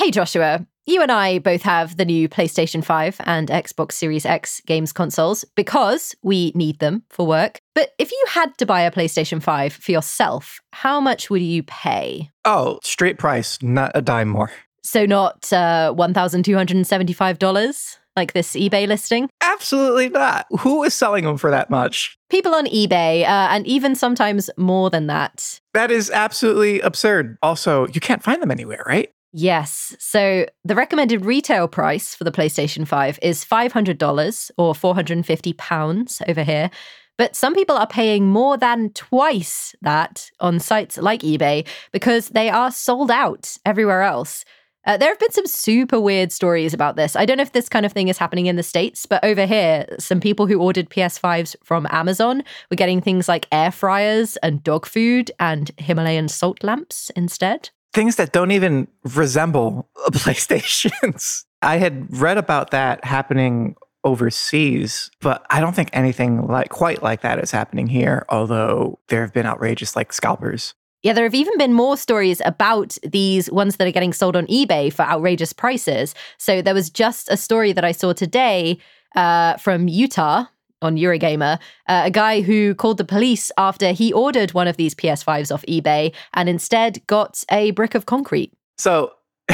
Hey, Joshua. You and I both have the new PlayStation 5 and Xbox Series X games consoles because we need them for work. But if you had to buy a PlayStation 5 for yourself, how much would you pay? Oh, straight price, not a dime more. So, not uh, $1,275 like this eBay listing? Absolutely not. Who is selling them for that much? People on eBay, uh, and even sometimes more than that. That is absolutely absurd. Also, you can't find them anywhere, right? Yes. So the recommended retail price for the PlayStation 5 is $500 or 450 pounds over here. But some people are paying more than twice that on sites like eBay because they are sold out everywhere else. Uh, there have been some super weird stories about this. I don't know if this kind of thing is happening in the States, but over here, some people who ordered PS5s from Amazon were getting things like air fryers and dog food and Himalayan salt lamps instead things that don't even resemble PlayStations. I had read about that happening overseas, but I don't think anything like quite like that is happening here, although there have been outrageous like scalpers. Yeah, there have even been more stories about these ones that are getting sold on eBay for outrageous prices. So there was just a story that I saw today uh, from Utah on Eurogamer, uh, a guy who called the police after he ordered one of these PS5s off eBay and instead got a brick of concrete. So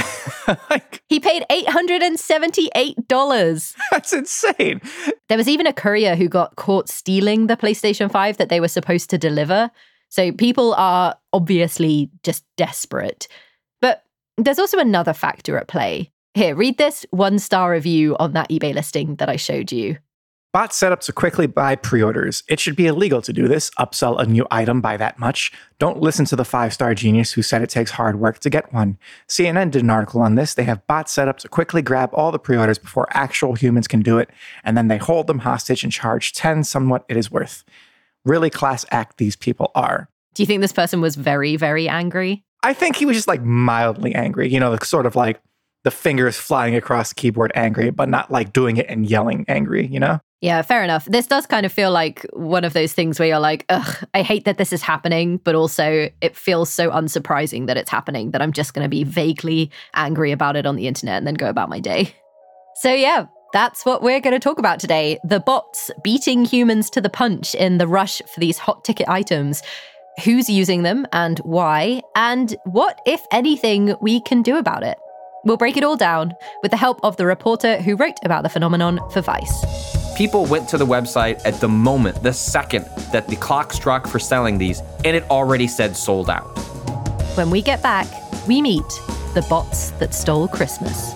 he paid $878. That's insane. There was even a courier who got caught stealing the PlayStation 5 that they were supposed to deliver. So people are obviously just desperate. But there's also another factor at play. Here, read this one star review on that eBay listing that I showed you. Bot setup to quickly buy pre orders. It should be illegal to do this, upsell a new item by that much. Don't listen to the five star genius who said it takes hard work to get one. CNN did an article on this. They have bots set up to quickly grab all the pre orders before actual humans can do it, and then they hold them hostage and charge 10 somewhat it is worth. Really class act these people are. Do you think this person was very, very angry? I think he was just like mildly angry, you know, sort of like the fingers flying across the keyboard angry, but not like doing it and yelling angry, you know? Yeah, fair enough. This does kind of feel like one of those things where you're like, ugh, I hate that this is happening, but also it feels so unsurprising that it's happening that I'm just going to be vaguely angry about it on the internet and then go about my day. So, yeah, that's what we're going to talk about today the bots beating humans to the punch in the rush for these hot ticket items. Who's using them and why? And what, if anything, we can do about it. We'll break it all down with the help of the reporter who wrote about the phenomenon for Vice. People went to the website at the moment, the second that the clock struck for selling these, and it already said sold out. When we get back, we meet the bots that stole Christmas.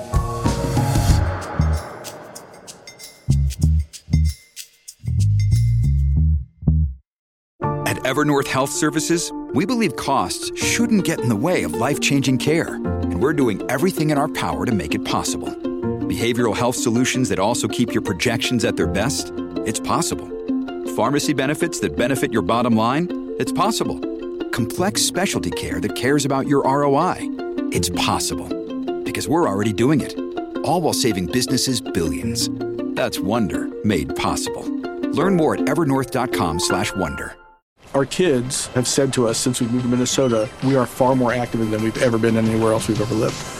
At Evernorth Health Services, we believe costs shouldn't get in the way of life changing care, and we're doing everything in our power to make it possible behavioral health solutions that also keep your projections at their best? It's possible. Pharmacy benefits that benefit your bottom line? It's possible. Complex specialty care that cares about your ROI? It's possible. Because we're already doing it. All while saving businesses billions. That's Wonder made possible. Learn more at evernorth.com/wonder. Our kids have said to us since we moved to Minnesota, we are far more active than we've ever been anywhere else we've ever lived.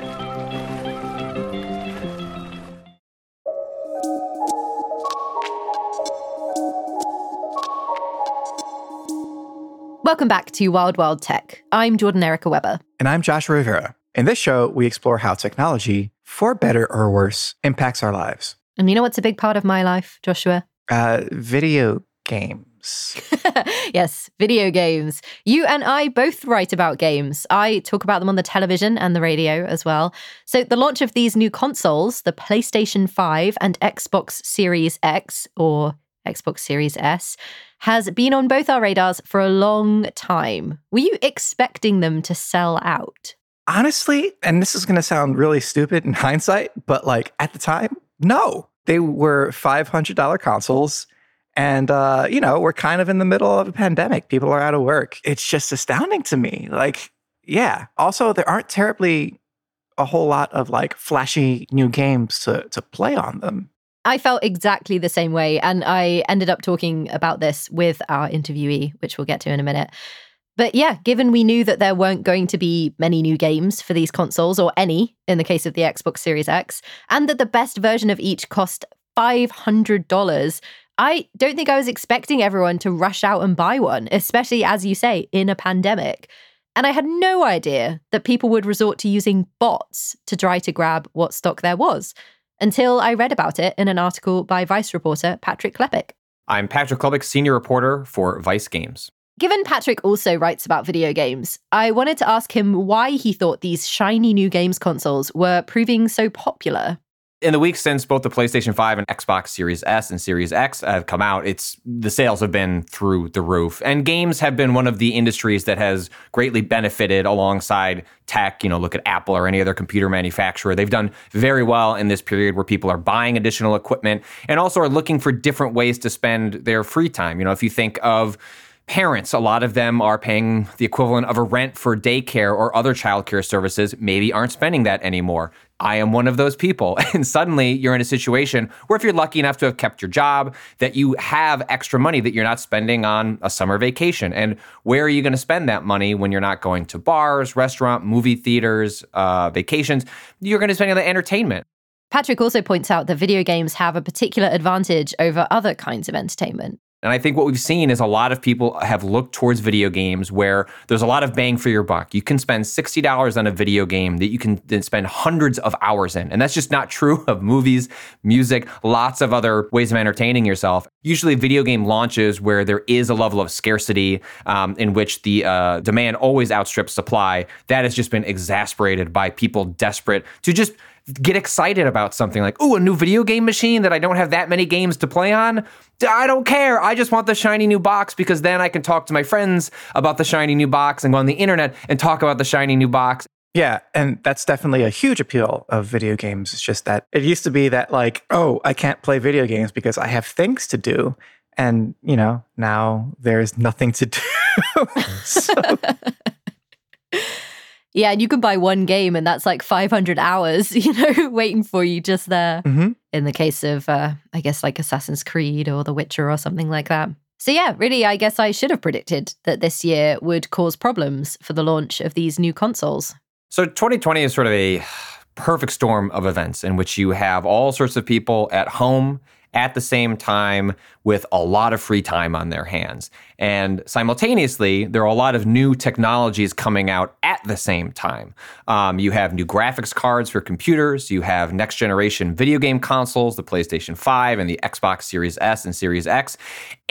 Welcome back to Wild Wild Tech. I'm Jordan Erica Webber. And I'm Joshua Rivera. In this show, we explore how technology, for better or worse, impacts our lives. And you know what's a big part of my life, Joshua? Uh, video games. yes, video games. You and I both write about games. I talk about them on the television and the radio as well. So, the launch of these new consoles, the PlayStation 5 and Xbox Series X, or Xbox Series S, has been on both our radars for a long time. Were you expecting them to sell out? Honestly, and this is going to sound really stupid in hindsight, but like at the time, no. They were $500 consoles And, uh, you know, we're kind of in the middle of a pandemic. People are out of work. It's just astounding to me. Like, yeah. Also, there aren't terribly a whole lot of like flashy new games to, to play on them. I felt exactly the same way. And I ended up talking about this with our interviewee, which we'll get to in a minute. But yeah, given we knew that there weren't going to be many new games for these consoles, or any in the case of the Xbox Series X, and that the best version of each cost $500, I don't think I was expecting everyone to rush out and buy one, especially as you say, in a pandemic. And I had no idea that people would resort to using bots to try to grab what stock there was until I read about it in an article by Vice reporter Patrick Klepek. I'm Patrick Klepek, senior reporter for Vice Games. Given Patrick also writes about video games, I wanted to ask him why he thought these shiny new games consoles were proving so popular in the weeks since both the PlayStation 5 and Xbox Series S and Series X have come out, it's the sales have been through the roof. And games have been one of the industries that has greatly benefited alongside tech. You know, look at Apple or any other computer manufacturer. They've done very well in this period where people are buying additional equipment and also are looking for different ways to spend their free time. You know, if you think of parents, a lot of them are paying the equivalent of a rent for daycare or other childcare services, maybe aren't spending that anymore. I am one of those people. And suddenly you're in a situation where if you're lucky enough to have kept your job, that you have extra money that you're not spending on a summer vacation. And where are you going to spend that money when you're not going to bars, restaurant, movie theaters, uh, vacations? You're going to spend on the entertainment. Patrick also points out that video games have a particular advantage over other kinds of entertainment. And I think what we've seen is a lot of people have looked towards video games where there's a lot of bang for your buck. You can spend $60 on a video game that you can then spend hundreds of hours in. And that's just not true of movies, music, lots of other ways of entertaining yourself. Usually, video game launches where there is a level of scarcity um, in which the uh, demand always outstrips supply. That has just been exasperated by people desperate to just get excited about something like, oh, a new video game machine that I don't have that many games to play on. I don't care. I just want the shiny new box because then I can talk to my friends about the shiny new box and go on the internet and talk about the shiny new box. Yeah, and that's definitely a huge appeal of video games. It's just that it used to be that, like, oh, I can't play video games because I have things to do. And, you know, now there's nothing to do. so yeah, and you can buy one game and that's like 500 hours, you know, waiting for you just there. Mm-hmm. In the case of, uh, I guess, like Assassin's Creed or The Witcher or something like that. So, yeah, really, I guess I should have predicted that this year would cause problems for the launch of these new consoles. So, 2020 is sort of a perfect storm of events in which you have all sorts of people at home at the same time with a lot of free time on their hands. And simultaneously, there are a lot of new technologies coming out at the same time. Um, you have new graphics cards for computers, you have next generation video game consoles, the PlayStation 5 and the Xbox Series S and Series X,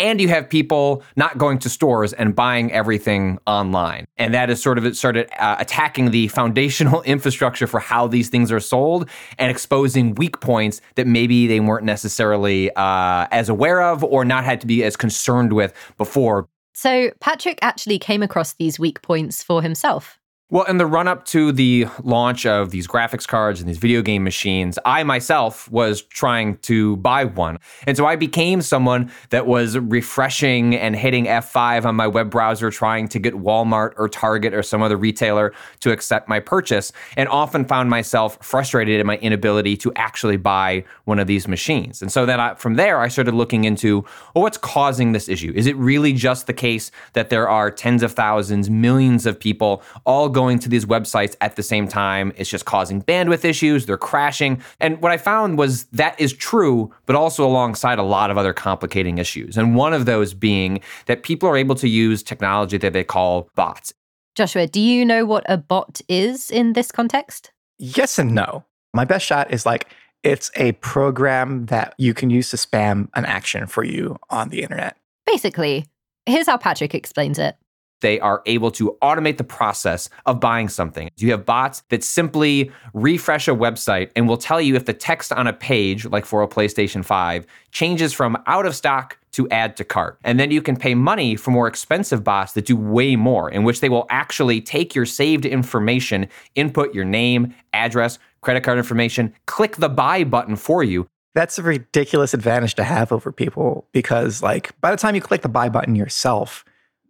and you have people not going to stores and buying everything online. And that has sort of it started uh, attacking the foundational infrastructure for how these things are sold and exposing weak points that maybe they weren't necessarily uh, as aware of or not had to be as concerned with before. So, Patrick actually came across these weak points for himself. Well, in the run up to the launch of these graphics cards and these video game machines, I myself was trying to buy one. And so I became someone that was refreshing and hitting F5 on my web browser, trying to get Walmart or Target or some other retailer to accept my purchase, and often found myself frustrated at my inability to actually buy one of these machines. And so then I, from there, I started looking into well, what's causing this issue? Is it really just the case that there are tens of thousands, millions of people all going going to these websites at the same time. It's just causing bandwidth issues, they're crashing. And what I found was that is true, but also alongside a lot of other complicating issues. And one of those being that people are able to use technology that they call bots. Joshua, do you know what a bot is in this context? Yes and no. My best shot is like it's a program that you can use to spam an action for you on the internet. Basically, here's how Patrick explains it they are able to automate the process of buying something. You have bots that simply refresh a website and will tell you if the text on a page, like for a PlayStation 5, changes from out of stock to add to cart. And then you can pay money for more expensive bots that do way more, in which they will actually take your saved information, input your name, address, credit card information, click the buy button for you, That's a ridiculous advantage to have over people because, like, by the time you click the buy button yourself,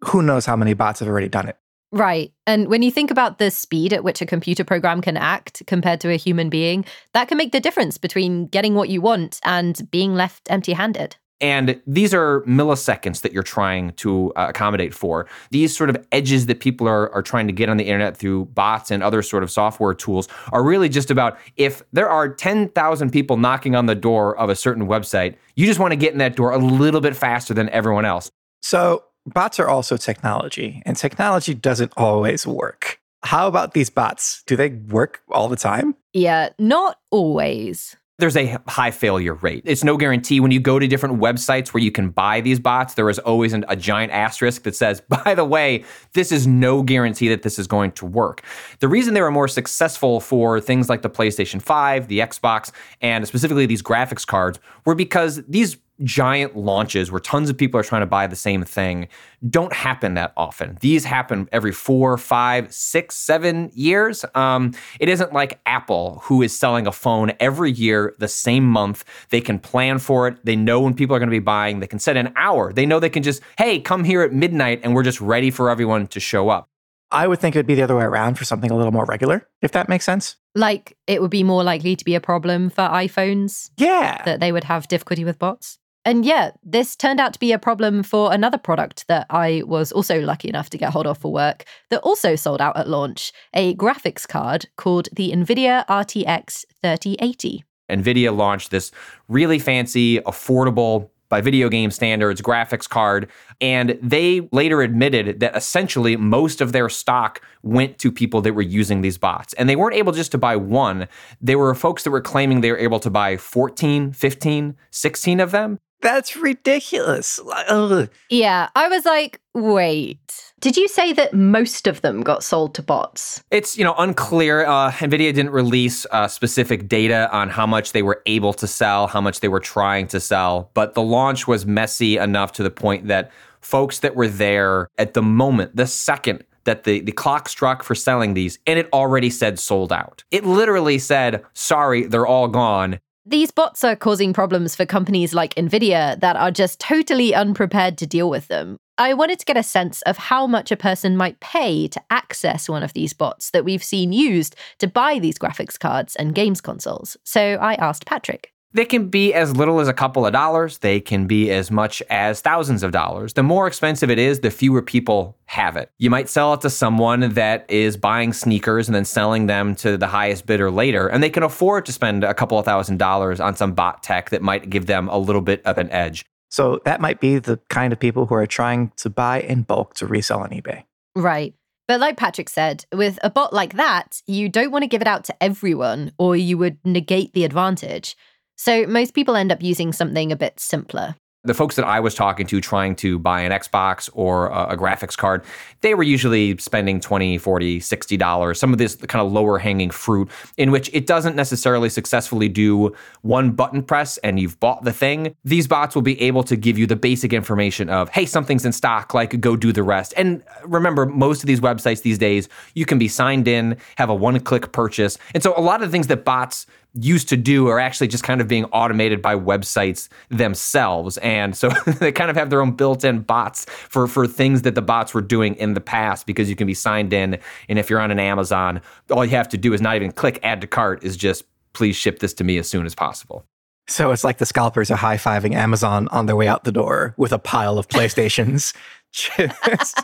who knows how many bots have already done it? Right. And when you think about the speed at which a computer program can act compared to a human being, that can make the difference between getting what you want and being left empty handed. And these are milliseconds that you're trying to uh, accommodate for. These sort of edges that people are, are trying to get on the internet through bots and other sort of software tools are really just about if there are 10,000 people knocking on the door of a certain website, you just want to get in that door a little bit faster than everyone else. So, bots are also technology, and technology doesn't always work. How about these bots? Do they work all the time? Yeah, not always there's a high failure rate. It's no guarantee. When you go to different websites where you can buy these bots, there is always an, a giant asterisk that says, by the way, this is no guarantee that this is going to work. The reason they were more successful for things like the PlayStation 5, the Xbox, and specifically these graphics cards were because these giant launches where tons of people are trying to buy the same thing don't happen that often. These happen every four, five, six, seven years. Um, it isn't like Apple, who is selling a phone every year, the same month. They can plan for it. They know when people are going to be buying. They can set an hour. They know they can just, hey, come here at midnight and we're just ready for everyone to show up. I would think it would be the other way around for something a little more regular, if that makes sense. Like it would be more likely to be a problem for iPhones. Yeah. That they would have difficulty with bots. And yeah, this turned out to be a problem for another product that I was also lucky enough to get hold of for work that also sold out at launch a graphics card called the NVIDIA RTX 3080. NVIDIA launched this really fancy, affordable, by video game standards graphics card. And they later admitted that essentially most of their stock went to people that were using these bots. And they weren't able just to buy one, there were folks that were claiming they were able to buy 14, 15, 16 of them. That's ridiculous. Ugh. Yeah, I was like, wait. Did you say that most of them got sold to bots? It's you know unclear. Uh, Nvidia didn't release uh, specific data on how much they were able to sell, how much they were trying to sell, but the launch was messy enough to the point that folks that were there at the moment, the second that the, the clock struck for selling these, and it already said sold out. It literally said, sorry, they're all gone. These bots are causing problems for companies like Nvidia that are just totally unprepared to deal with them. I wanted to get a sense of how much a person might pay to access one of these bots that we've seen used to buy these graphics cards and games consoles. So I asked Patrick. They can be as little as a couple of dollars. They can be as much as thousands of dollars. The more expensive it is, the fewer people have it. You might sell it to someone that is buying sneakers and then selling them to the highest bidder later, and they can afford to spend a couple of thousand dollars on some bot tech that might give them a little bit of an edge. So that might be the kind of people who are trying to buy in bulk to resell on eBay. Right. But like Patrick said, with a bot like that, you don't want to give it out to everyone or you would negate the advantage. So most people end up using something a bit simpler. The folks that I was talking to trying to buy an Xbox or a, a graphics card, they were usually spending 20, 40, 60 dollars. Some of this kind of lower hanging fruit in which it doesn't necessarily successfully do one button press and you've bought the thing. These bots will be able to give you the basic information of, hey, something's in stock, like go do the rest. And remember, most of these websites these days, you can be signed in, have a one-click purchase. And so a lot of the things that bots used to do are actually just kind of being automated by websites themselves. And so they kind of have their own built-in bots for, for things that the bots were doing in the past because you can be signed in. And if you're on an Amazon, all you have to do is not even click add to cart is just please ship this to me as soon as possible. So it's like the scalpers are high fiving Amazon on their way out the door with a pile of PlayStations.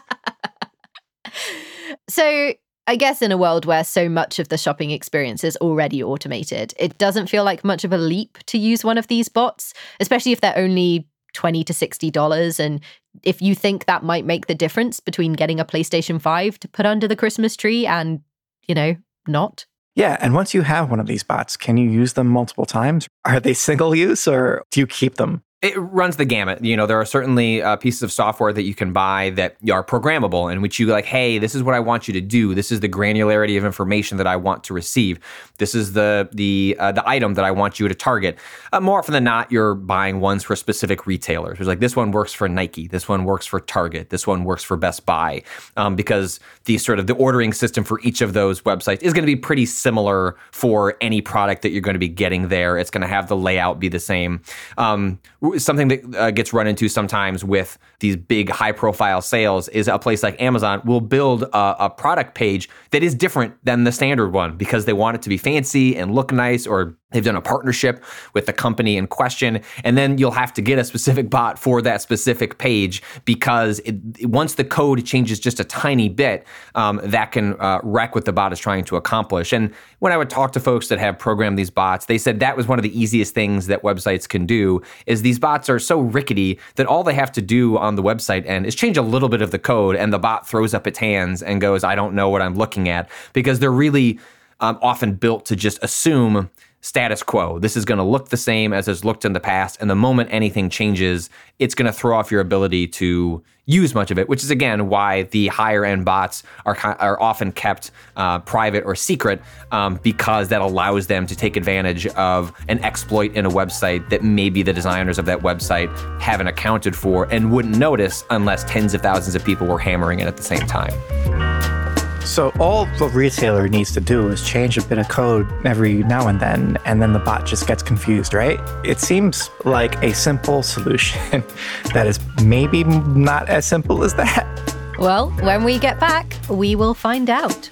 so I guess in a world where so much of the shopping experience is already automated, it doesn't feel like much of a leap to use one of these bots, especially if they're only 20 to 60 dollars and if you think that might make the difference between getting a PlayStation 5 to put under the Christmas tree and, you know, not. Yeah, and once you have one of these bots, can you use them multiple times? Are they single use or do you keep them? It runs the gamut. You know, there are certainly uh, pieces of software that you can buy that are programmable, in which you like, hey, this is what I want you to do. This is the granularity of information that I want to receive. This is the the uh, the item that I want you to target. Uh, more often than not, you're buying ones for specific retailers. It's like this one works for Nike, this one works for Target, this one works for Best Buy, um, because the sort of the ordering system for each of those websites is going to be pretty similar for any product that you're going to be getting there. It's going to have the layout be the same. Um, something that uh, gets run into sometimes with these big high profile sales is a place like Amazon will build a, a, product page that is different than the standard one because they want it to be fancy and look nice or they've done a partnership with the company in question and then you'll have to get a specific bot for that specific page because it, once the code changes just a tiny bit um, that can uh, wreck what the bot is trying to accomplish. And when i would talk to folks that have programmed these bots they said that was one of the easiest things that websites can do is these bots are so rickety that all they have to do on the website end is change a little bit of the code and the bot throws up its hands and goes i don't know what i'm looking at because they're really um, often built to just assume status quo. This is going to look the same as it's looked in the past. And the moment anything changes, it's going to throw off your ability to use much of it, which is again why the higher end bots are, are often kept uh, private or secret um, because that allows them to take advantage of an exploit in a website that maybe the designers of that website haven't accounted for and wouldn't notice unless tens of thousands of people were hammering it at the same time. So all the retailer needs to do is change a bit of code every now and then, and then the bot just gets confused, right? It seems like a simple solution that is maybe not as simple as that. Well, when we get back, we will find out.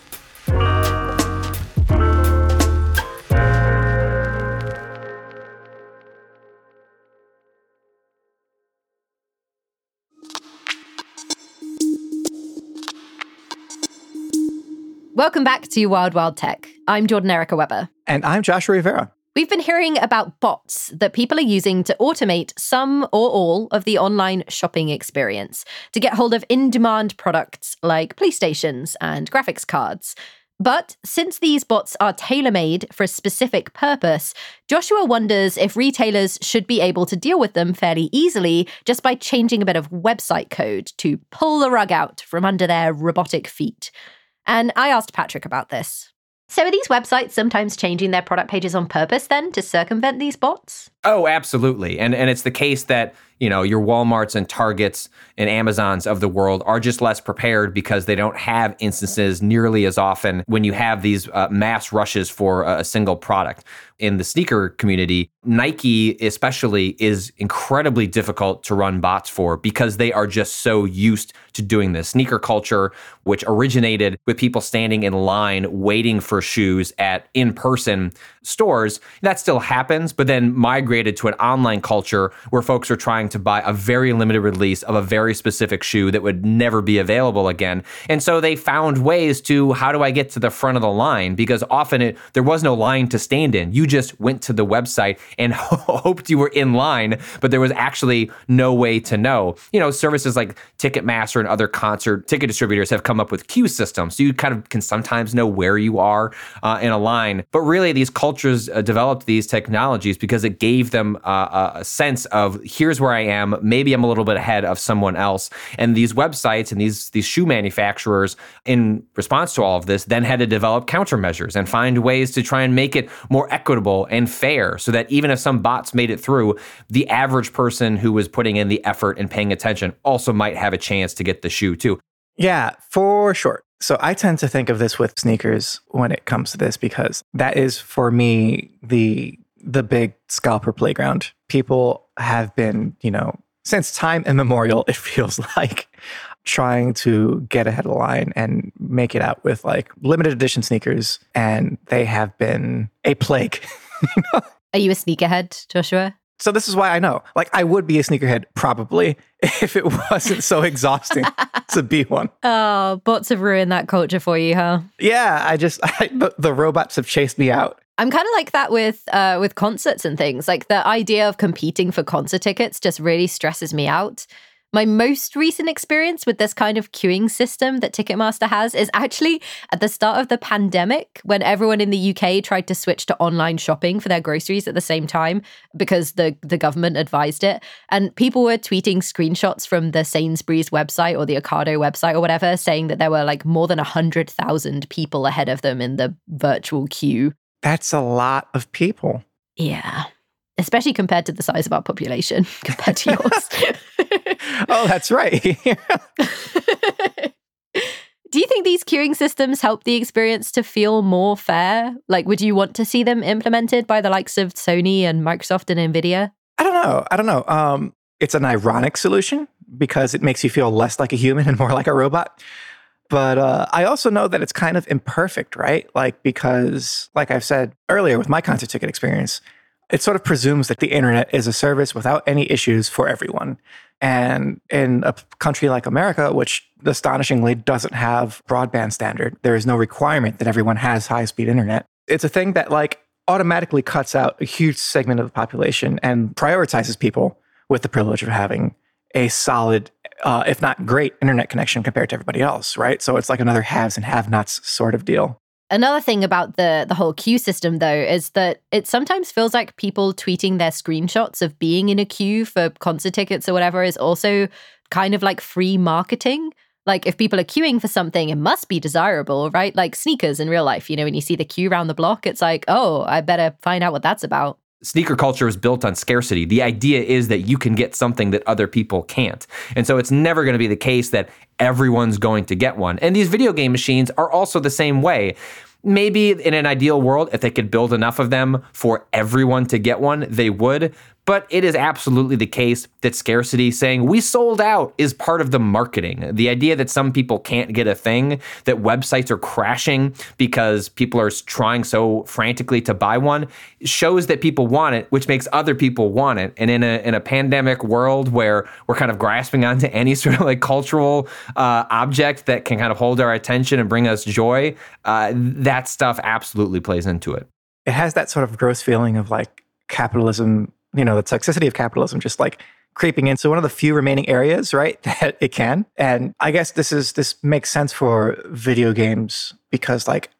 Welcome back to Wild Wild Tech. I'm Jordan Erica Webber. And I'm Joshua Rivera. We've been hearing about bots that people are using to automate some or all of the online shopping experience to get hold of in demand products like PlayStations and graphics cards. But since these bots are tailor made for a specific purpose, Joshua wonders if retailers should be able to deal with them fairly easily just by changing a bit of website code to pull the rug out from under their robotic feet. And I asked Patrick about this. So, are these websites sometimes changing their product pages on purpose then to circumvent these bots? Oh, absolutely. And and it's the case that, you know, your Walmarts and Targets and Amazons of the world are just less prepared because they don't have instances nearly as often when you have these uh, mass rushes for a single product. In the sneaker community, Nike especially is incredibly difficult to run bots for because they are just so used to doing this. Sneaker culture, which originated with people standing in line waiting for shoes at in-person stores, that still happens, but then migrated to an online culture where folks are trying to buy a very limited release of a very specific shoe that would never be available again. And so they found ways to how do I get to the front of the line? Because often it, there was no line to stand in. You just went to the website and hoped you were in line, but there was actually no way to know. You know, services like Ticketmaster and other concert ticket distributors have come up with queue systems. So you kind of can sometimes know where you are uh, in a line. But really, these cultures uh, developed these technologies because it gave them uh, a sense of here's where I am. Maybe I'm a little bit ahead of someone else. And these websites and these these shoe manufacturers, in response to all of this, then had to develop countermeasures and find ways to try and make it more equitable and fair, so that even if some bots made it through, the average person who was putting in the effort and paying attention also might have a chance to get the shoe too. Yeah, for sure. So I tend to think of this with sneakers when it comes to this because that is for me the the big scalper playground. People have been, you know, since time immemorial, it feels like trying to get ahead of the line and make it out with like limited edition sneakers. And they have been a plague. Are you a sneakerhead, Joshua? So this is why I know. Like I would be a sneakerhead probably if it wasn't so exhausting to be one. Oh, bots have ruined that culture for you, huh? Yeah, I just I, the, the robots have chased me out. I'm kind of like that with uh, with concerts and things. Like the idea of competing for concert tickets just really stresses me out. My most recent experience with this kind of queuing system that Ticketmaster has is actually at the start of the pandemic when everyone in the UK tried to switch to online shopping for their groceries at the same time because the, the government advised it. And people were tweeting screenshots from the Sainsbury's website or the Ocado website or whatever saying that there were like more than 100,000 people ahead of them in the virtual queue. That's a lot of people. Yeah especially compared to the size of our population compared to yours. oh, that's right. Do you think these queuing systems help the experience to feel more fair? Like, would you want to see them implemented by the likes of Sony and Microsoft and Nvidia? I don't know. I don't know. Um, it's an ironic solution because it makes you feel less like a human and more like a robot. But uh, I also know that it's kind of imperfect, right? Like, because, like I've said earlier with my concert ticket experience, it sort of presumes that the internet is a service without any issues for everyone. And in a country like America, which astonishingly doesn't have broadband standard, there is no requirement that everyone has high speed internet. It's a thing that like automatically cuts out a huge segment of the population and prioritizes people with the privilege of having a solid, uh, if not great, internet connection compared to everybody else, right? So it's like another haves and have nots sort of deal. Another thing about the the whole queue system though is that it sometimes feels like people tweeting their screenshots of being in a queue for concert tickets or whatever is also kind of like free marketing. Like if people are queuing for something, it must be desirable, right? Like sneakers in real life, you know, when you see the queue around the block, it's like, oh, I better find out what that's about sneaker culture is built on scarcity. The idea is that you can get something that other people can't. And so it's never going to be the case that everyone's going to get one. And these video game machines are also the same way. Maybe in an ideal world, if they could build enough of them for everyone to get one, they would. But it is absolutely the case that scarcity, saying we sold out, is part of the marketing. The idea that some people can't get a thing, that websites are crashing because people are trying so frantically to buy one, shows that people want it, which makes other people want it. And in a in a pandemic world where we're kind of grasping onto any sort of like cultural uh, object that can kind of hold our attention and bring us joy, uh, that stuff absolutely plays into it. It has that sort of gross feeling of like capitalism you know, the toxicity of capitalism just like creeping into one of the few remaining areas, right, that it can. And I guess this is this makes sense for video games because like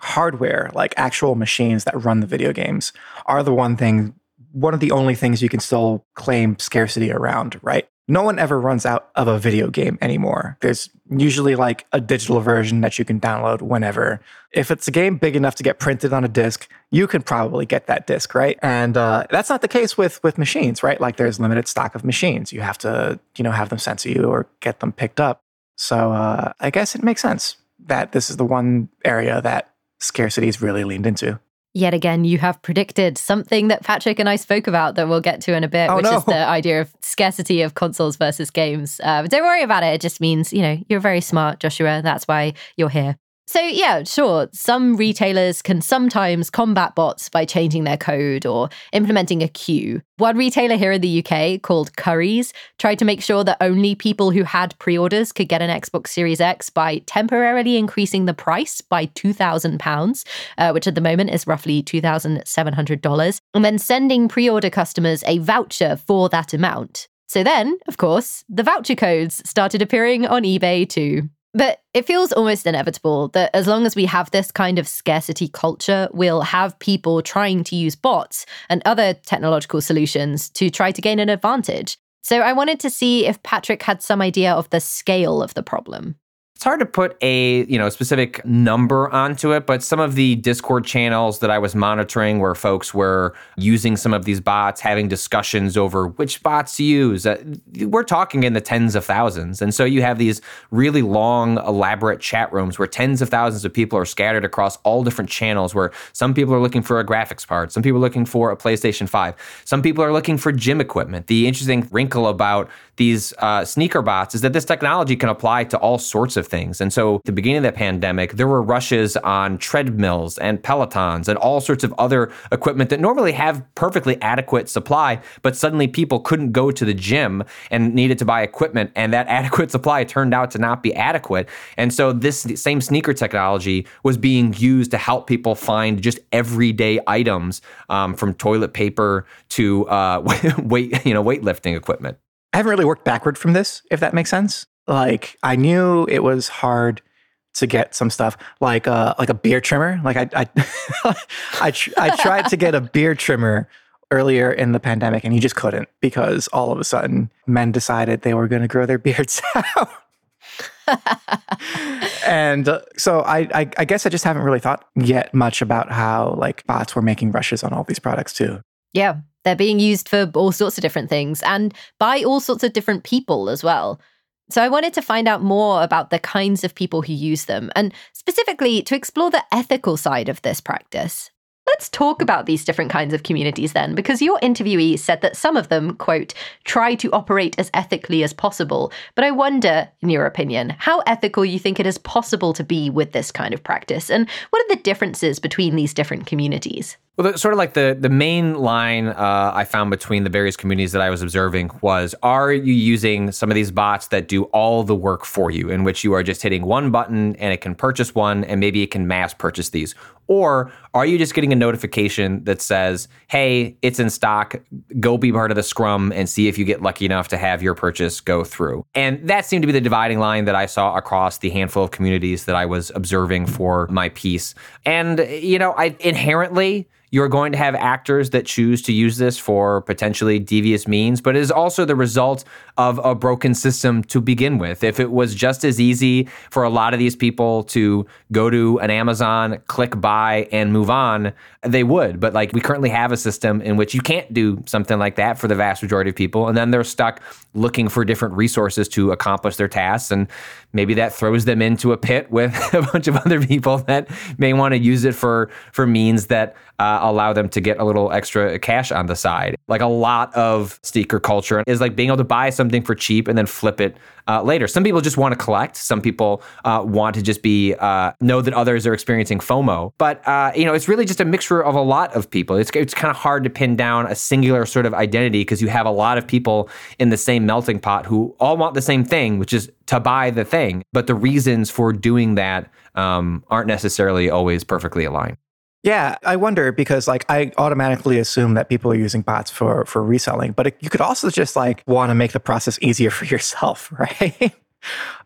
hardware, like actual machines that run the video games are the one thing one of the only things you can still claim scarcity around, right? No one ever runs out of a video game anymore. There's usually like a digital version that you can download whenever. If it's a game big enough to get printed on a disc, you can probably get that disc, right? And uh, that's not the case with with machines, right? Like there's limited stock of machines. You have to, you know, have them sent to you or get them picked up. So uh, I guess it makes sense that this is the one area that scarcity is really leaned into yet again, you have predicted something that Patrick and I spoke about that we'll get to in a bit, oh, which no. is the idea of scarcity of consoles versus games. Uh, but don't worry about it. It just means, you know, you're very smart, Joshua. That's why you're here. So, yeah, sure, some retailers can sometimes combat bots by changing their code or implementing a queue. One retailer here in the UK called Currys tried to make sure that only people who had pre orders could get an Xbox Series X by temporarily increasing the price by £2,000, uh, which at the moment is roughly $2,700, and then sending pre order customers a voucher for that amount. So then, of course, the voucher codes started appearing on eBay too. But it feels almost inevitable that as long as we have this kind of scarcity culture, we'll have people trying to use bots and other technological solutions to try to gain an advantage. So I wanted to see if Patrick had some idea of the scale of the problem. It's hard to put a you know specific number onto it, but some of the Discord channels that I was monitoring, where folks were using some of these bots, having discussions over which bots to use, uh, we're talking in the tens of thousands. And so you have these really long, elaborate chat rooms where tens of thousands of people are scattered across all different channels. Where some people are looking for a graphics card some people are looking for a PlayStation Five, some people are looking for gym equipment. The interesting wrinkle about these uh, sneaker bots is that this technology can apply to all sorts of things. And so, the beginning of the pandemic, there were rushes on treadmills and Pelotons and all sorts of other equipment that normally have perfectly adequate supply, but suddenly people couldn't go to the gym and needed to buy equipment, and that adequate supply turned out to not be adequate. And so, this same sneaker technology was being used to help people find just everyday items um, from toilet paper to uh, weight, you know, weightlifting equipment. I haven't really worked backward from this, if that makes sense. Like I knew it was hard to get some stuff like uh like a beard trimmer. Like I I I, tr- I tried to get a beard trimmer earlier in the pandemic and you just couldn't because all of a sudden men decided they were going to grow their beards out. and uh, so I, I I guess I just haven't really thought yet much about how like bots were making rushes on all these products too. Yeah, they're being used for all sorts of different things and by all sorts of different people as well. So I wanted to find out more about the kinds of people who use them and specifically to explore the ethical side of this practice. Let's talk about these different kinds of communities then, because your interviewee said that some of them, quote, try to operate as ethically as possible. But I wonder, in your opinion, how ethical you think it is possible to be with this kind of practice, and what are the differences between these different communities? Well, the, sort of like the the main line uh, I found between the various communities that I was observing was: Are you using some of these bots that do all the work for you, in which you are just hitting one button and it can purchase one, and maybe it can mass purchase these? Or are you just getting a notification that says, "Hey, it's in stock. Go be part of the scrum and see if you get lucky enough to have your purchase go through." And that seemed to be the dividing line that I saw across the handful of communities that I was observing for my piece. And you know, I inherently you're going to have actors that choose to use this for potentially devious means, but it is also the result of a broken system to begin with. If it was just as easy for a lot of these people to go to an Amazon, click buy, and move on, they would. But like we currently have a system in which you can't do something like that for the vast majority of people. And then they're stuck looking for different resources to accomplish their tasks. And maybe that throws them into a pit with a bunch of other people that may want to use it for for means that uh, allow them to get a little extra cash on the side. Like a lot of sneaker culture is like being able to buy something for cheap and then flip it uh, later. Some people just want to collect. Some people uh, want to just be uh, know that others are experiencing FOMO. But uh, you know, it's really just a mixture of a lot of people. It's it's kind of hard to pin down a singular sort of identity because you have a lot of people in the same melting pot who all want the same thing, which is to buy the thing. But the reasons for doing that um, aren't necessarily always perfectly aligned. Yeah, I wonder because like I automatically assume that people are using bots for for reselling, but it, you could also just like want to make the process easier for yourself, right?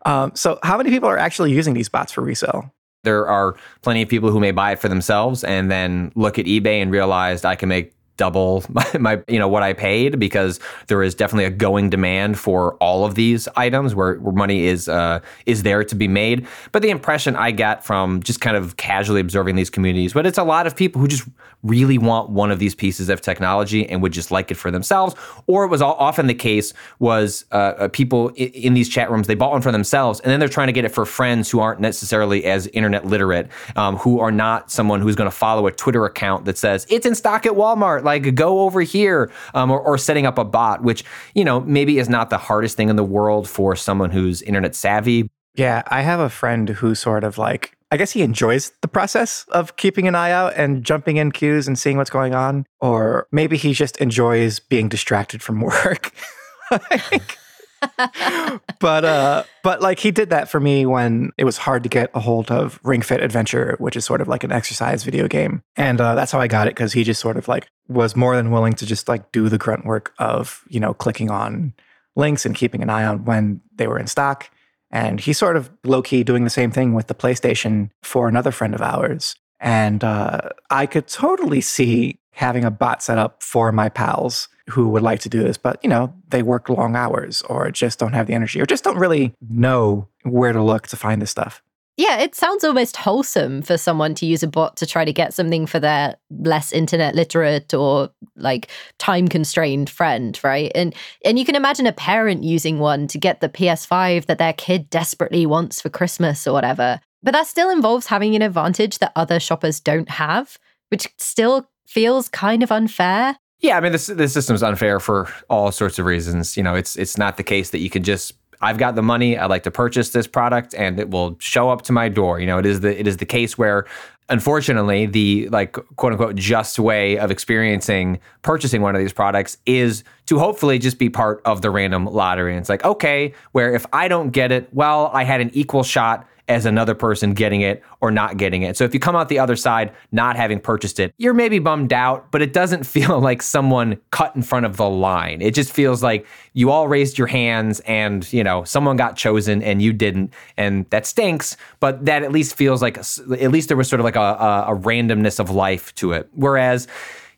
um, so, how many people are actually using these bots for resale? There are plenty of people who may buy it for themselves and then look at eBay and realize I can make double my, my, you know what I paid because there is definitely a going demand for all of these items where, where money is uh, is there to be made. But the impression I get from just kind of casually observing these communities, but it's a lot of people who just really want one of these pieces of technology and would just like it for themselves. Or it was often the case was uh, uh people in, in these chat rooms they bought one for themselves and then they're trying to get it for friends who aren't necessarily as internet literate, um, who are not someone who's going to follow a Twitter account that says it's in stock at Walmart like go over here, um, or, or setting up a bot, which you know maybe is not the hardest thing in the world for someone who's internet savvy. Yeah, I have a friend who sort of like I guess he enjoys the process of keeping an eye out and jumping in queues and seeing what's going on. Or maybe he just enjoys being distracted from work. like, but uh but like he did that for me when it was hard to get a hold of Ring Fit Adventure, which is sort of like an exercise video game. And uh, that's how I got it because he just sort of like was more than willing to just like do the grunt work of, you know, clicking on links and keeping an eye on when they were in stock. And he's sort of low key doing the same thing with the PlayStation for another friend of ours. And uh, I could totally see having a bot set up for my pals who would like to do this, but you know, they work long hours or just don't have the energy or just don't really know where to look to find this stuff. Yeah, it sounds almost wholesome for someone to use a bot to try to get something for their less internet literate or like time constrained friend, right? And and you can imagine a parent using one to get the PS5 that their kid desperately wants for Christmas or whatever. But that still involves having an advantage that other shoppers don't have, which still feels kind of unfair. Yeah, I mean this the system's unfair for all sorts of reasons. You know, it's it's not the case that you can just I've got the money, I'd like to purchase this product and it will show up to my door. You know, it is the it is the case where unfortunately the like quote unquote just way of experiencing purchasing one of these products is to hopefully just be part of the random lottery. And it's like, okay, where if I don't get it, well, I had an equal shot as another person getting it or not getting it. So if you come out the other side not having purchased it, you're maybe bummed out, but it doesn't feel like someone cut in front of the line. It just feels like you all raised your hands and, you know, someone got chosen and you didn't. And that stinks, but that at least feels like at least there was sort of like a, a, a randomness of life to it. Whereas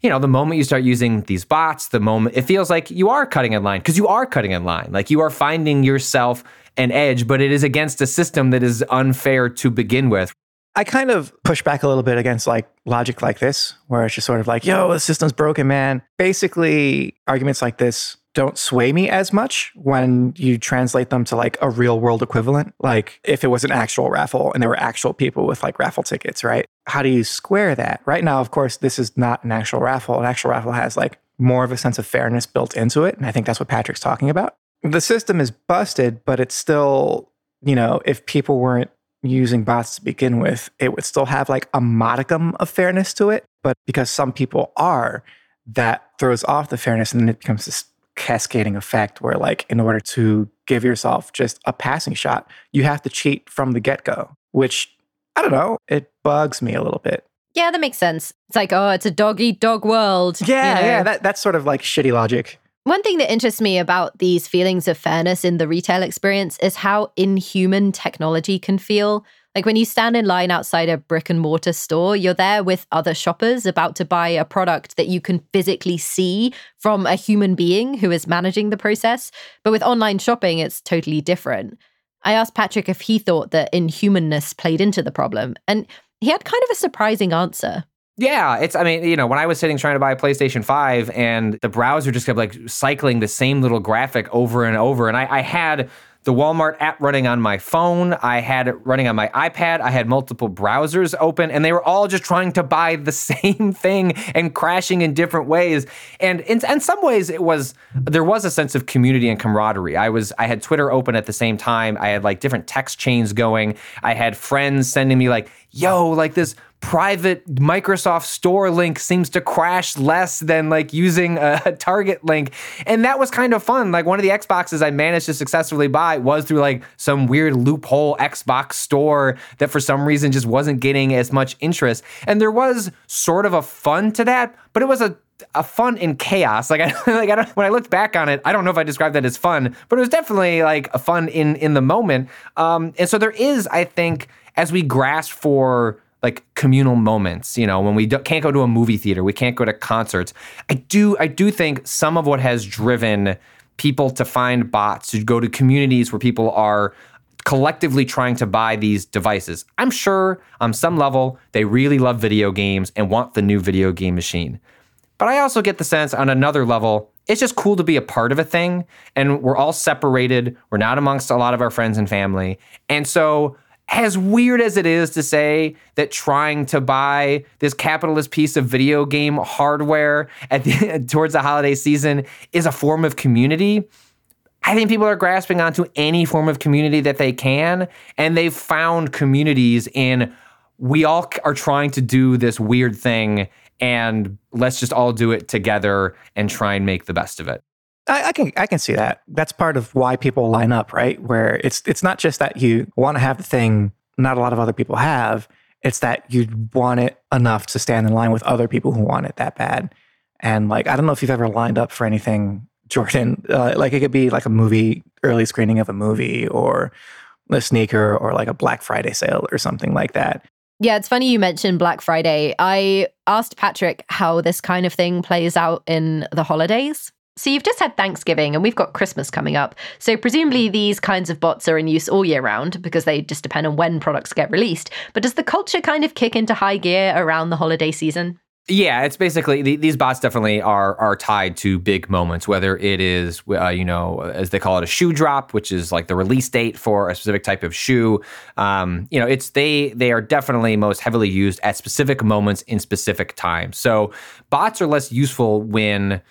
you know, the moment you start using these bots, the moment it feels like you are cutting in line because you are cutting in line. Like you are finding yourself an edge, but it is against a system that is unfair to begin with. I kind of push back a little bit against like logic like this, where it's just sort of like, yo, the system's broken, man. Basically, arguments like this don't sway me as much when you translate them to like a real world equivalent. Like if it was an actual raffle and there were actual people with like raffle tickets, right? How do you square that? Right now, of course, this is not an actual raffle. An actual raffle has like more of a sense of fairness built into it. And I think that's what Patrick's talking about the system is busted, but it's still, you know, if people weren't using bots to begin with, it would still have like a modicum of fairness to it. But because some people are, that throws off the fairness and then it becomes this cascading effect where, like, in order to give yourself just a passing shot, you have to cheat from the get go, which I don't know, it bugs me a little bit. Yeah, that makes sense. It's like, oh, it's a dog eat dog world. Yeah, you know? yeah, that, that's sort of like shitty logic. One thing that interests me about these feelings of fairness in the retail experience is how inhuman technology can feel. Like when you stand in line outside a brick and mortar store, you're there with other shoppers about to buy a product that you can physically see from a human being who is managing the process. But with online shopping, it's totally different. I asked Patrick if he thought that inhumanness played into the problem, and he had kind of a surprising answer. Yeah, it's. I mean, you know, when I was sitting trying to buy a PlayStation Five, and the browser just kept like cycling the same little graphic over and over, and I, I had the Walmart app running on my phone. I had it running on my iPad. I had multiple browsers open, and they were all just trying to buy the same thing and crashing in different ways. And in, in some ways, it was there was a sense of community and camaraderie. I was I had Twitter open at the same time. I had like different text chains going. I had friends sending me like, "Yo, like this." Private Microsoft Store link seems to crash less than like using a, Target link. And that was kind of fun. Like one of the Xboxes I managed to successfully buy was through like some weird loophole Xbox store that for some reason just wasn't getting as much interest. And there was sort of a fun to that, but it was a a fun in chaos. Like I like I when I looked back on it, I don't know if I described that as fun, but it was definitely like a fun in in the moment. Um, and so there is, I think, as we grasp for like communal moments you know when we can't go to a movie theater we can't go to concerts. I do i do think some of what has driven people to find bots to go to communities where people are collectively trying to buy these devices. I'm sure on some level they really love video games and want the new video game machine. But i also get the sense on another level it's just cool to be a part of a thing and we're all separated we're not amongst a lot of our friends and family. And so as weird as it is to say that trying to buy this capitalist piece of video game hardware at the, towards the holiday season is a form of community, I think people are grasping onto any form of community that they can, and they've found communities in we all are trying to do this weird thing, and let's just all do it together and try and make the best of it. I, I, can I can see that. That's part of why people line up, right? Where it's it's not just that you want to have the thing not a lot of other people have. It's that you want it enough to stand in line with other people who want it that bad. And like I don't know if you've ever lined up for anything, Jordan. Uh, like it could be like a movie, early screening of a movie, or a sneaker, or like a Black Friday sale or something like that. Yeah, it's funny you mentioned Black Friday. I asked Patrick how this kind of thing plays out in the holidays so you've just had Thanksgiving and we've got Christmas coming up. So presumably these kinds of bots are in use all year round because they just depend on when products get released. But does the culture kind of kick into high gear around the holiday season? Yeah, it's basically these bots definitely are are tied to big moments. Whether it is, uh, you know, as they call it, a shoe drop, which is like the release date for a specific type of shoe. Um, you know, it's they they are definitely most heavily used at specific moments in specific times. So bots are less useful when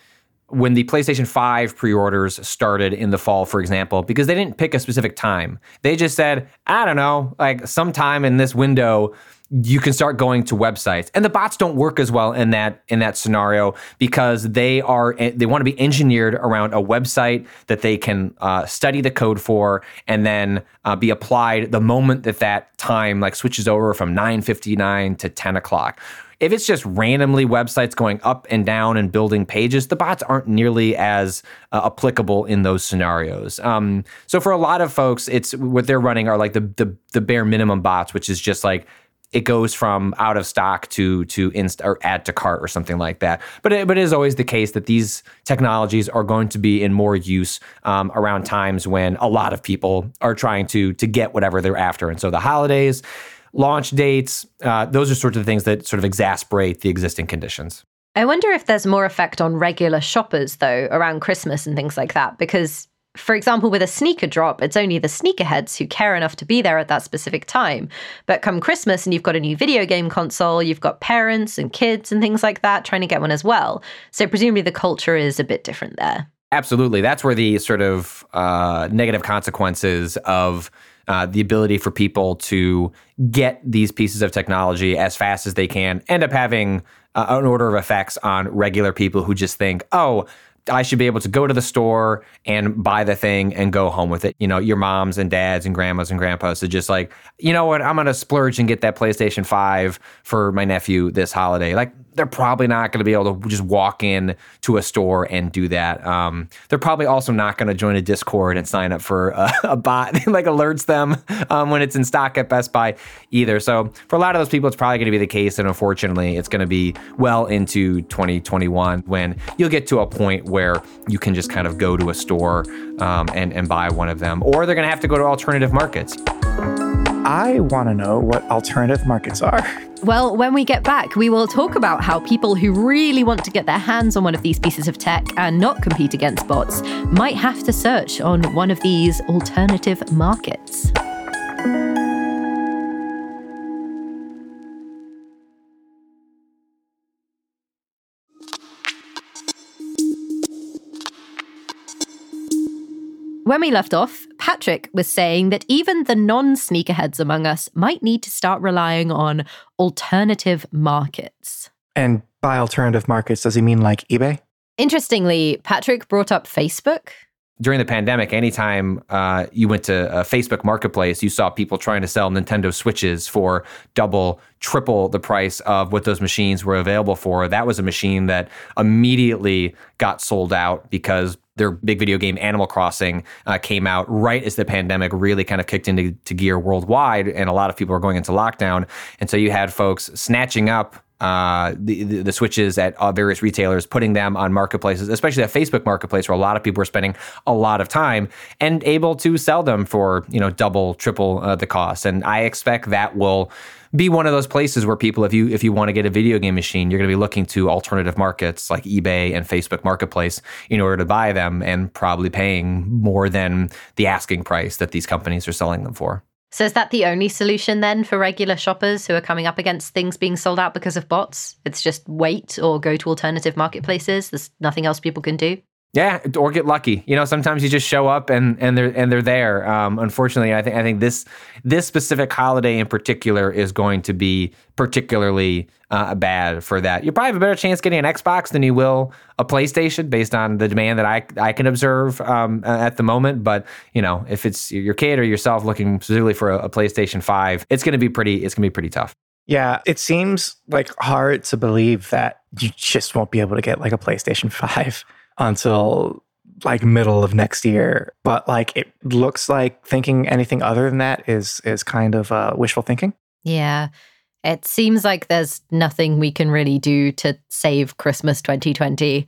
when the PlayStation 5 pre orders started in the fall, for example, because they didn't pick a specific time. They just said, I don't know, like sometime in this window, you can start going to websites and the bots don't work as well in that in that scenario because they are they want to be engineered around a website that they can uh, study the code for and then uh, be applied the moment that that time like switches over from 9.59 to 10 o'clock if it's just randomly websites going up and down and building pages, the bots aren't nearly as uh, applicable in those scenarios. Um, so for a lot of folks, it's what they're running are like the, the the bare minimum bots, which is just like it goes from out of stock to to inst or add to cart or something like that. But it, but it is always the case that these technologies are going to be in more use um, around times when a lot of people are trying to to get whatever they're after. And so the holidays, launch dates, uh, those are sorts of things that sort of exasperate the existing conditions. I wonder if there's more effect on regular shoppers though around Christmas and things like that because for example, with a sneaker drop, it's only the sneakerheads who care enough to be there at that specific time. But come Christmas and you've got a new video game console, you've got parents and kids and things like that trying to get one as well. So presumably the culture is a bit different there. Absolutely. That's where the sort of uh, negative consequences of uh, the ability for people to get these pieces of technology as fast as they can end up having uh, an order of effects on regular people who just think, oh, I should be able to go to the store and buy the thing and go home with it. You know, your moms and dads and grandmas and grandpas are just like, you know what, I'm going to splurge and get that PlayStation 5 for my nephew this holiday. Like, they're probably not going to be able to just walk in to a store and do that. Um, they're probably also not going to join a Discord and sign up for a, a bot that like alerts them um, when it's in stock at Best Buy either. So for a lot of those people, it's probably going to be the case, and unfortunately, it's going to be well into 2021 when you'll get to a point where you can just kind of go to a store um, and and buy one of them, or they're going to have to go to alternative markets. I want to know what alternative markets are. Well, when we get back, we will talk about how people who really want to get their hands on one of these pieces of tech and not compete against bots might have to search on one of these alternative markets. When we left off, Patrick was saying that even the non sneakerheads among us might need to start relying on alternative markets. And by alternative markets, does he mean like eBay? Interestingly, Patrick brought up Facebook. During the pandemic, anytime uh, you went to a Facebook marketplace, you saw people trying to sell Nintendo Switches for double, triple the price of what those machines were available for. That was a machine that immediately got sold out because their big video game Animal Crossing uh, came out right as the pandemic really kind of kicked into gear worldwide, and a lot of people were going into lockdown. And so you had folks snatching up uh, the, the, the switches at uh, various retailers, putting them on marketplaces, especially that Facebook marketplace where a lot of people are spending a lot of time and able to sell them for you know double, triple uh, the cost. And I expect that will be one of those places where people, if you if you want to get a video game machine, you're going to be looking to alternative markets like eBay and Facebook Marketplace in order to buy them, and probably paying more than the asking price that these companies are selling them for. So is that the only solution then for regular shoppers who are coming up against things being sold out because of bots? It's just wait or go to alternative marketplaces. There's nothing else people can do. Yeah, or get lucky. You know, sometimes you just show up and and they're and they're there. Um, unfortunately, I think I think this this specific holiday in particular is going to be particularly uh, bad for that. You probably have a better chance getting an Xbox than you will a PlayStation, based on the demand that I I can observe um, at the moment. But you know, if it's your kid or yourself looking specifically for a, a PlayStation Five, it's going to be pretty. It's going to be pretty tough. Yeah, it seems like hard to believe that you just won't be able to get like a PlayStation Five until like middle of next year. But like it looks like thinking anything other than that is is kind of uh, wishful thinking. Yeah. It seems like there's nothing we can really do to save Christmas 2020.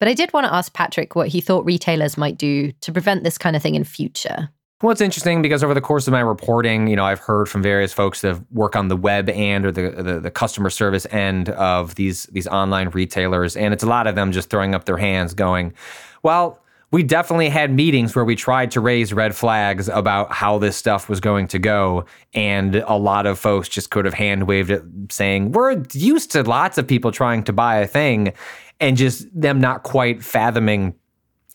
But I did want to ask Patrick what he thought retailers might do to prevent this kind of thing in future. Well, it's interesting because over the course of my reporting, you know, I've heard from various folks that work on the web and or the, the, the customer service end of these these online retailers, and it's a lot of them just throwing up their hands, going, "Well, we definitely had meetings where we tried to raise red flags about how this stuff was going to go. And a lot of folks just could have hand waved it, saying, We're used to lots of people trying to buy a thing, and just them not quite fathoming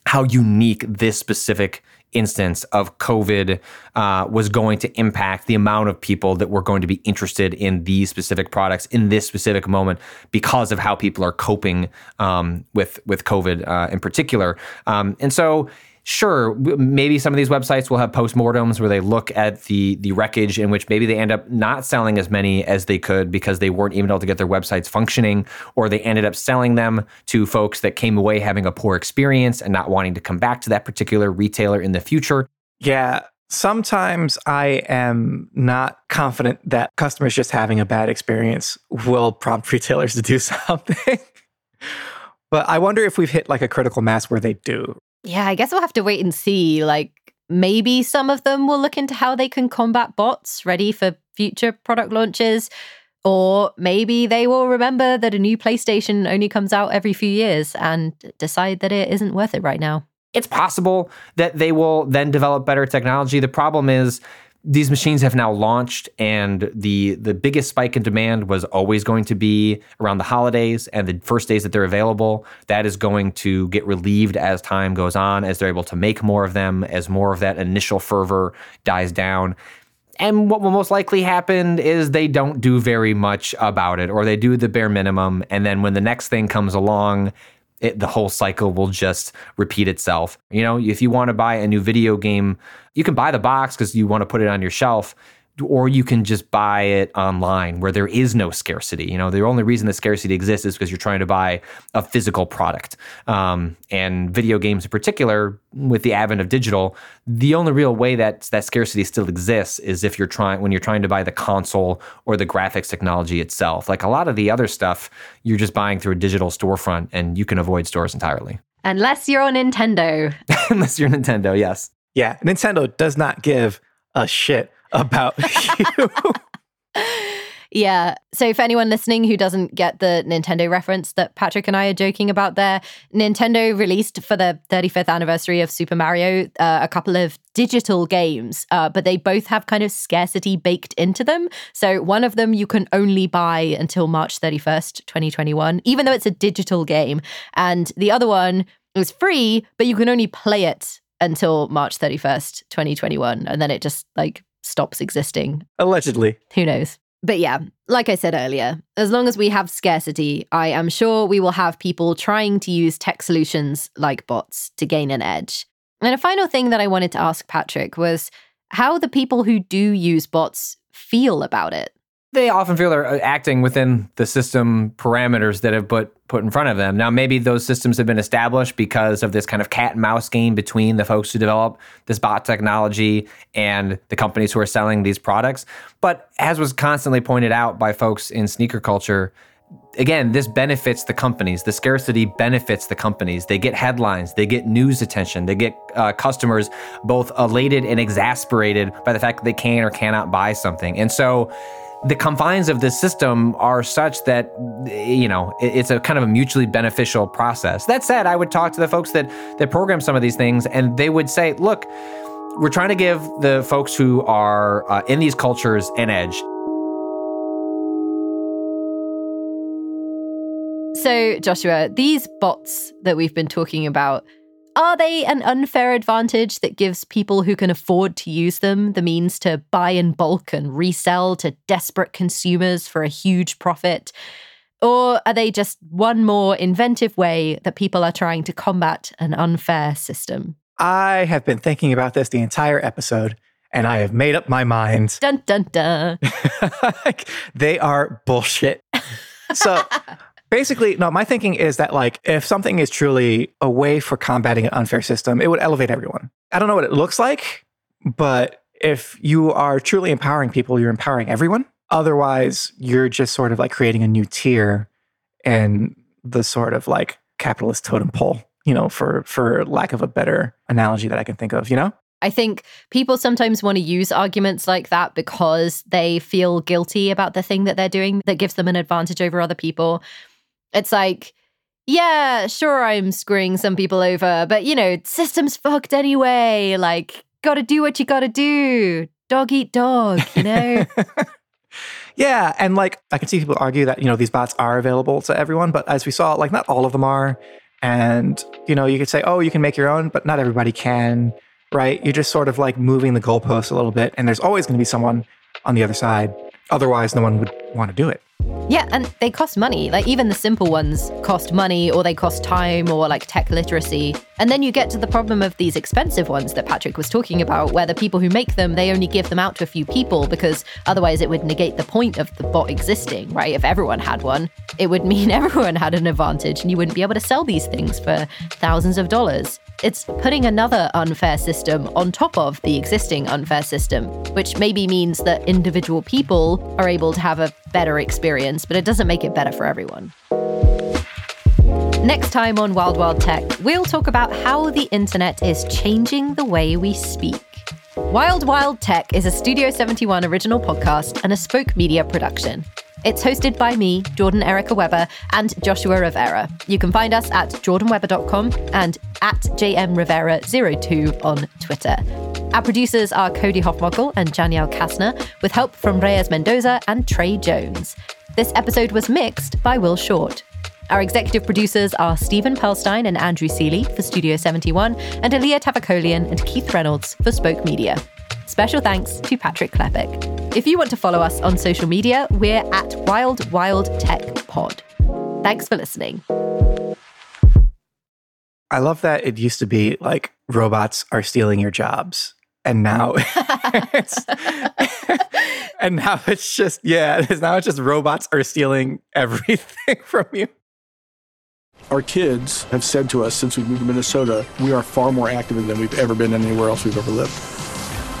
how unique this specific instance of COVID uh, was going to impact the amount of people that were going to be interested in these specific products in this specific moment because of how people are coping um, with with COVID uh, in particular. Um, and so sure, maybe some of these websites will have postmortems where they look at the the wreckage in which maybe they end up not selling as many as they could because they weren't even able to get their websites functioning, or they ended up selling them to folks that came away having a poor experience and not wanting to come back to that particular retailer in the future. Yeah. Sometimes I am not confident that customers just having a bad experience will prompt retailers to do something. but I wonder if we've hit like a critical mass where they do. Yeah, I guess we'll have to wait and see. Like, maybe some of them will look into how they can combat bots ready for future product launches. Or maybe they will remember that a new PlayStation only comes out every few years and decide that it isn't worth it right now. It's possible that they will then develop better technology. The problem is these machines have now launched and the the biggest spike in demand was always going to be around the holidays and the first days that they're available. That is going to get relieved as time goes on as they're able to make more of them as more of that initial fervor dies down. And what will most likely happen is they don't do very much about it or they do the bare minimum. And then when the next thing comes along it, the whole cycle will just repeat itself. You know, if you want to buy a new video game, you can buy the box because you want to put it on your shelf or you can just buy it online where there is no scarcity. You know, the only reason the scarcity exists is because you're trying to buy a physical product. Um, and video games in particular, with the advent of digital, the only real way that that scarcity still exists is if you're trying when you're trying to buy the console or the graphics technology itself. Like a lot of the other stuff, you're just buying through a digital storefront, and you can avoid stores entirely. Unless you're on Nintendo. Unless you're Nintendo, yes. Yeah, Nintendo does not give a shit about you. Yeah. So, for anyone listening who doesn't get the Nintendo reference that Patrick and I are joking about there, Nintendo released for the 35th anniversary of Super Mario uh, a couple of digital games, uh, but they both have kind of scarcity baked into them. So, one of them you can only buy until March 31st, 2021, even though it's a digital game. And the other one is free, but you can only play it until March 31st, 2021. And then it just like stops existing. Allegedly. Who knows? But yeah, like I said earlier, as long as we have scarcity, I am sure we will have people trying to use tech solutions like bots to gain an edge. And a final thing that I wanted to ask Patrick was how the people who do use bots feel about it they often feel they're uh, acting within the system parameters that have put put in front of them. Now, maybe those systems have been established because of this kind of cat and mouse game between the folks who develop this bot technology and the companies who are selling these products. But as was constantly pointed out by folks in sneaker culture, again, this benefits the companies. The scarcity benefits the companies. They get headlines, they get news attention, they get uh, customers both elated and exasperated by the fact that they can or cannot buy something. And so, the confines of this system are such that you know it's a kind of a mutually beneficial process. That said, I would talk to the folks that that program some of these things, and they would say, "Look, we're trying to give the folks who are uh, in these cultures an edge." So, Joshua, these bots that we've been talking about are they an unfair advantage that gives people who can afford to use them the means to buy in bulk and resell to desperate consumers for a huge profit? Or are they just one more inventive way that people are trying to combat an unfair system? I have been thinking about this the entire episode and I have made up my mind. Dun dun dun. they are bullshit. So basically, no, my thinking is that like if something is truly a way for combating an unfair system, it would elevate everyone. I don't know what it looks like, but if you are truly empowering people, you're empowering everyone. Otherwise, you're just sort of like creating a new tier in the sort of like capitalist totem pole, you know, for for lack of a better analogy that I can think of, you know? I think people sometimes want to use arguments like that because they feel guilty about the thing that they're doing that gives them an advantage over other people. It's like, yeah, sure, I'm screwing some people over, but you know, system's fucked anyway. Like, gotta do what you gotta do. Dog eat dog, you know? yeah. And like, I can see people argue that, you know, these bots are available to everyone, but as we saw, like, not all of them are. And, you know, you could say, oh, you can make your own, but not everybody can. right? You're just sort of like moving the goalposts a little bit, and there's always to be someone on the other side. Otherwise, no one would want to do it. Yeah, and they cost money. Like even the simple ones cost money or they cost time or like tech literacy. And then you get to the problem of these expensive ones that Patrick was talking about, where the people who make them, they only give them out to a few people because otherwise it would negate the point of the bot existing, right? If everyone had one, it would mean everyone had an advantage and you wouldn't be able to sell these things for thousands of dollars. It's putting another unfair system on top of the existing unfair system, which maybe means that individual people are able to have a better experience, but it doesn't make it better for everyone. Next time on Wild Wild Tech, we'll talk about how the internet is changing the way we speak. Wild Wild Tech is a Studio 71 original podcast and a Spoke Media production. It's hosted by me, Jordan Erica Webber, and Joshua Rivera. You can find us at jordanwebber.com and at jmrivera02 on Twitter. Our producers are Cody Hoffmogel and Janielle Kastner, with help from Reyes Mendoza and Trey Jones. This episode was mixed by Will Short. Our executive producers are Stephen Perlstein and Andrew Seeley for Studio 71, and Alia Tavakolian and Keith Reynolds for Spoke Media. Special thanks to Patrick Klepek. If you want to follow us on social media, we're at Wild Wild Tech Pod. Thanks for listening. I love that it used to be like robots are stealing your jobs. And now it's and now it's just yeah, now it's just robots are stealing everything from you. Our kids have said to us since we moved to Minnesota, we are far more active than we've ever been anywhere else we've ever lived.